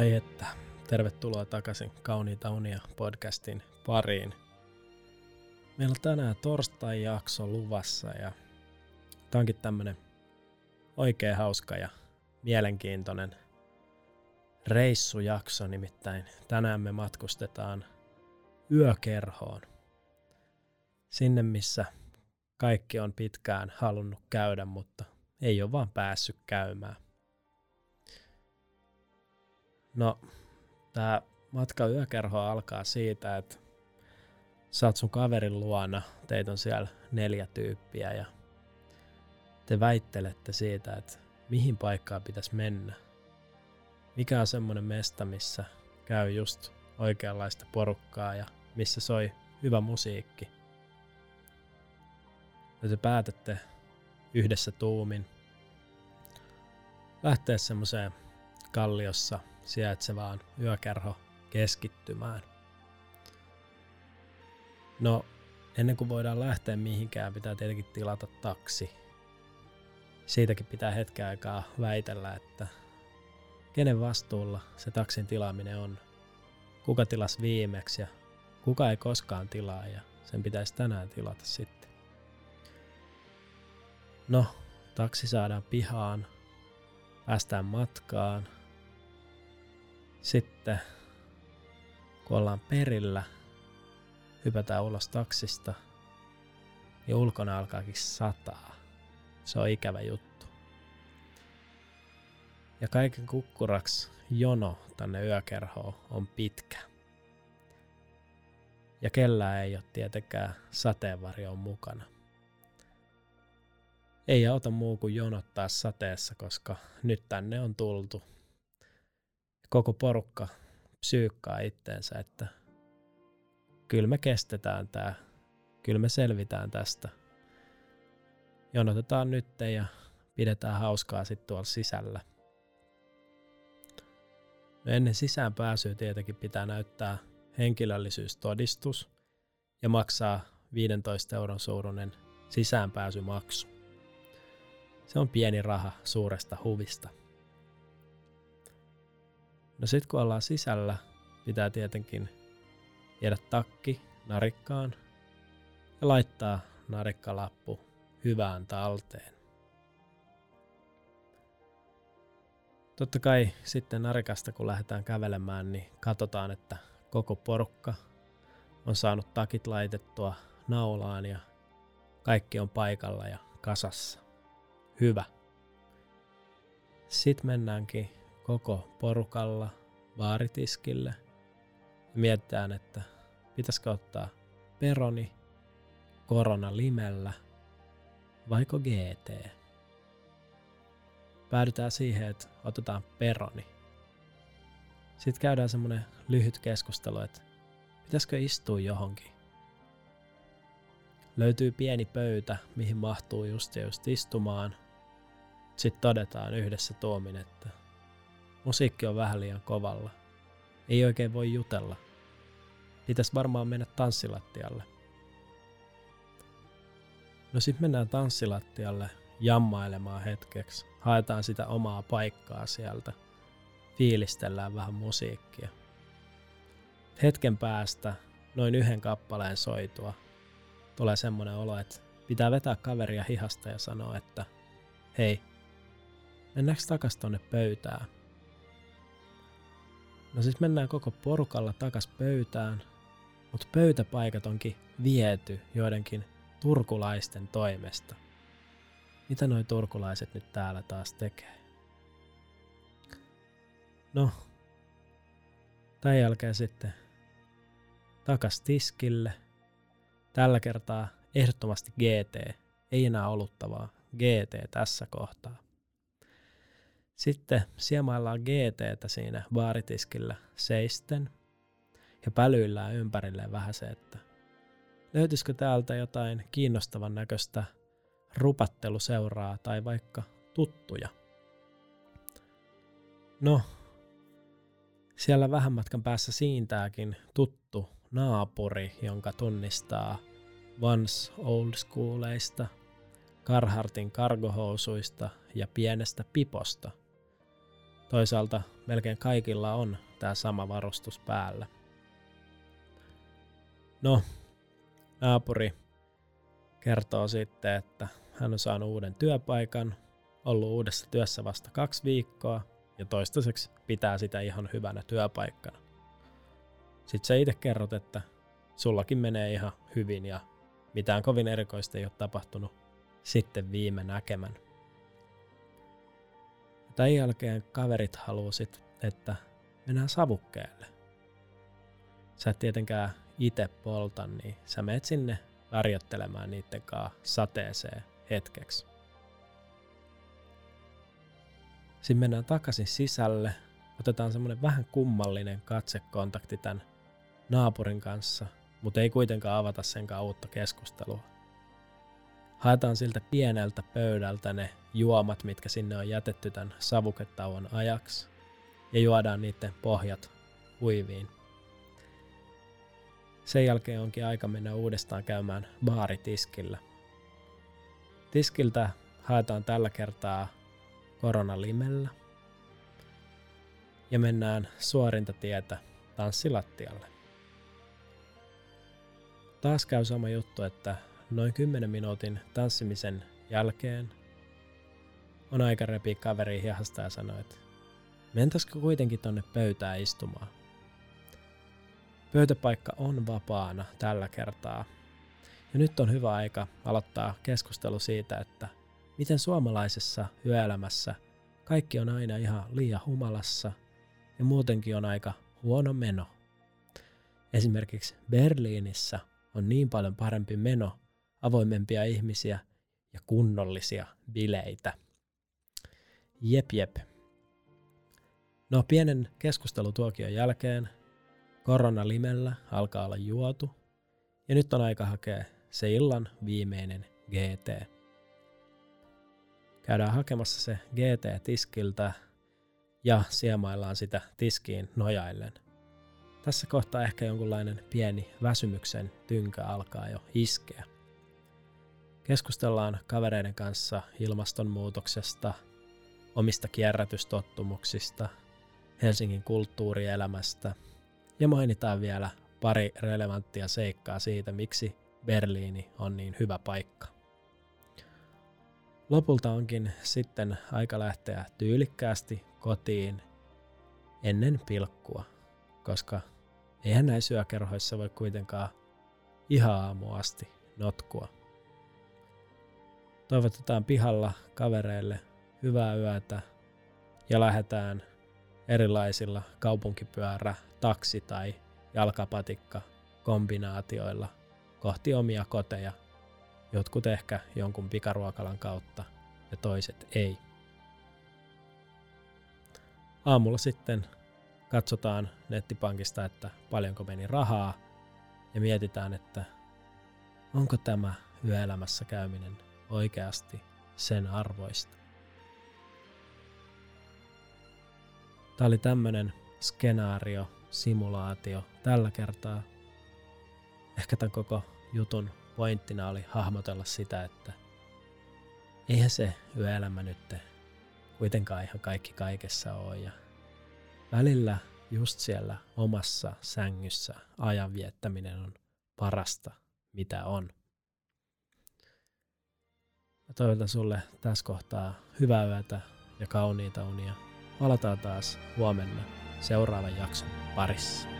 Ai että, tervetuloa takaisin Kauniita unia podcastin pariin. Meillä on tänään torstai-jakso luvassa ja tämä onkin tämmönen oikein hauska ja mielenkiintoinen reissujakso, nimittäin tänään me matkustetaan yökerhoon. Sinne, missä kaikki on pitkään halunnut käydä, mutta ei ole vaan päässyt käymään. No, tämä matka yökerho alkaa siitä, että sä oot sun kaverin luona, teitä on siellä neljä tyyppiä ja te väittelette siitä, että mihin paikkaan pitäisi mennä. Mikä on semmoinen mesta, missä käy just oikeanlaista porukkaa ja missä soi hyvä musiikki. Ja te päätätte yhdessä tuumin lähteä semmoiseen kalliossa sijaitsevaan yökerho keskittymään. No, ennen kuin voidaan lähteä mihinkään, pitää tietenkin tilata taksi. Siitäkin pitää hetken aikaa väitellä, että kenen vastuulla se taksin tilaaminen on. Kuka tilas viimeksi ja kuka ei koskaan tilaa ja sen pitäisi tänään tilata sitten. No, taksi saadaan pihaan, päästään matkaan – sitten kun ollaan perillä, hypätään ulos taksista ja ulkona alkaakin sataa. Se on ikävä juttu. Ja kaiken kukkuraksi jono tänne yökerhoon on pitkä. Ja kellään ei ole tietenkään sateenvarjon mukana. Ei auta muu kuin jonottaa sateessa, koska nyt tänne on tultu koko porukka psyykkaa itteensä, että kyllä me kestetään tämä, kyllä me selvitään tästä. Jonotetaan nyt ja pidetään hauskaa sitten tuolla sisällä. No ennen sisään pääsyä tietenkin pitää näyttää henkilöllisyystodistus ja maksaa 15 euron suuruinen sisäänpääsymaksu. Se on pieni raha suuresta huvista. No sit kun ollaan sisällä, pitää tietenkin viedä takki narikkaan ja laittaa narikkalappu hyvään talteen. Totta kai sitten narikasta kun lähdetään kävelemään, niin katsotaan, että koko porukka on saanut takit laitettua naulaan ja kaikki on paikalla ja kasassa. Hyvä. Sitten mennäänkin koko porukalla baaritiskille. Mietitään, että pitäisikö ottaa peroni, korona limellä vaiko GT. Päädytään siihen, että otetaan peroni. Sitten käydään semmonen lyhyt keskustelu, että pitäisikö istua johonkin. Löytyy pieni pöytä, mihin mahtuu just ja just istumaan. Sitten todetaan yhdessä tuomin, että Musiikki on vähän liian kovalla. Ei oikein voi jutella. Pitäisi varmaan mennä tanssilattialle. No sit mennään tanssilattialle jammailemaan hetkeksi. Haetaan sitä omaa paikkaa sieltä. Fiilistellään vähän musiikkia. Hetken päästä, noin yhden kappaleen soitua, tulee semmonen olo, että pitää vetää kaveria hihasta ja sanoa, että hei, mennäänkö takas tonne pöytään? No siis mennään koko porukalla takas pöytään, mutta pöytäpaikat onkin viety joidenkin turkulaisten toimesta. Mitä noi turkulaiset nyt täällä taas tekee? No, tämän jälkeen sitten takas tiskille. Tällä kertaa ehdottomasti GT, ei enää oluttavaa, GT tässä kohtaa. Sitten siemaillaan GTtä siinä baaritiskillä seisten ja pälyillään ympärille vähän se, että löytyisikö täältä jotain kiinnostavan näköistä rupatteluseuraa tai vaikka tuttuja. No, siellä vähän matkan päässä siintääkin tuttu naapuri, jonka tunnistaa Vans Old Schooleista, Carhartin kargohousuista ja pienestä piposta – Toisaalta melkein kaikilla on tämä sama varustus päällä. No, naapuri kertoo sitten, että hän on saanut uuden työpaikan, ollut uudessa työssä vasta kaksi viikkoa ja toistaiseksi pitää sitä ihan hyvänä työpaikkana. Sitten sä itse kerrot, että sullakin menee ihan hyvin ja mitään kovin erikoista ei ole tapahtunut sitten viime näkemän. Tämän jälkeen kaverit halusit, että mennään savukkeelle. Sä et tietenkään itse polta, niin sä menet sinne värjöttelemään niiden kanssa sateeseen hetkeksi. Sitten mennään takaisin sisälle, otetaan semmoinen vähän kummallinen katsekontakti tämän naapurin kanssa, mutta ei kuitenkaan avata sen uutta keskustelua. Haetaan siltä pieneltä pöydältä ne juomat, mitkä sinne on jätetty tämän savuketauon ajaksi, ja juodaan niiden pohjat huiviin. Sen jälkeen onkin aika mennä uudestaan käymään baaritiskillä. Tiskiltä haetaan tällä kertaa koronalimellä ja mennään suorinta tietä tanssilattialle. Taas käy sama juttu, että noin 10 minuutin tanssimisen jälkeen on aika repiä kaveri hihasta ja sanoa, että mentäisikö kuitenkin tonne pöytään istumaan. Pöytäpaikka on vapaana tällä kertaa. Ja nyt on hyvä aika aloittaa keskustelu siitä, että miten suomalaisessa yöelämässä kaikki on aina ihan liian humalassa ja muutenkin on aika huono meno. Esimerkiksi Berliinissä on niin paljon parempi meno, avoimempia ihmisiä ja kunnollisia bileitä. Jep jep. No pienen keskustelutuokion jälkeen koronalimellä alkaa olla juotu ja nyt on aika hakea se illan viimeinen GT. Käydään hakemassa se GT tiskiltä ja siemaillaan sitä tiskiin nojaillen. Tässä kohtaa ehkä jonkunlainen pieni väsymyksen tynkä alkaa jo iskeä. Keskustellaan kavereiden kanssa ilmastonmuutoksesta, omista kierrätystottumuksista, Helsingin kulttuurielämästä ja mainitaan vielä pari relevanttia seikkaa siitä, miksi Berliini on niin hyvä paikka. Lopulta onkin sitten aika lähteä tyylikkäästi kotiin ennen pilkkua, koska eihän näissä yökerhoissa voi kuitenkaan ihan aamu asti notkua. Toivotetaan pihalla kavereille hyvää yötä ja lähdetään erilaisilla kaupunkipyörä, taksi tai jalkapatikka kombinaatioilla kohti omia koteja, jotkut ehkä jonkun pikaruokalan kautta ja toiset ei. Aamulla sitten katsotaan nettipankista, että paljonko meni rahaa ja mietitään, että onko tämä yöelämässä käyminen oikeasti sen arvoista. Tämä oli tämmöinen skenaario, simulaatio tällä kertaa. Ehkä tämän koko jutun pointtina oli hahmotella sitä, että eihän se yöelämä nyt kuitenkaan ihan kaikki kaikessa ole. Ja välillä just siellä omassa sängyssä ajan viettäminen on parasta, mitä on. Mä toivotan sulle tässä kohtaa hyvää yötä ja kauniita unia. Palataan taas huomenna seuraavan jakson parissa.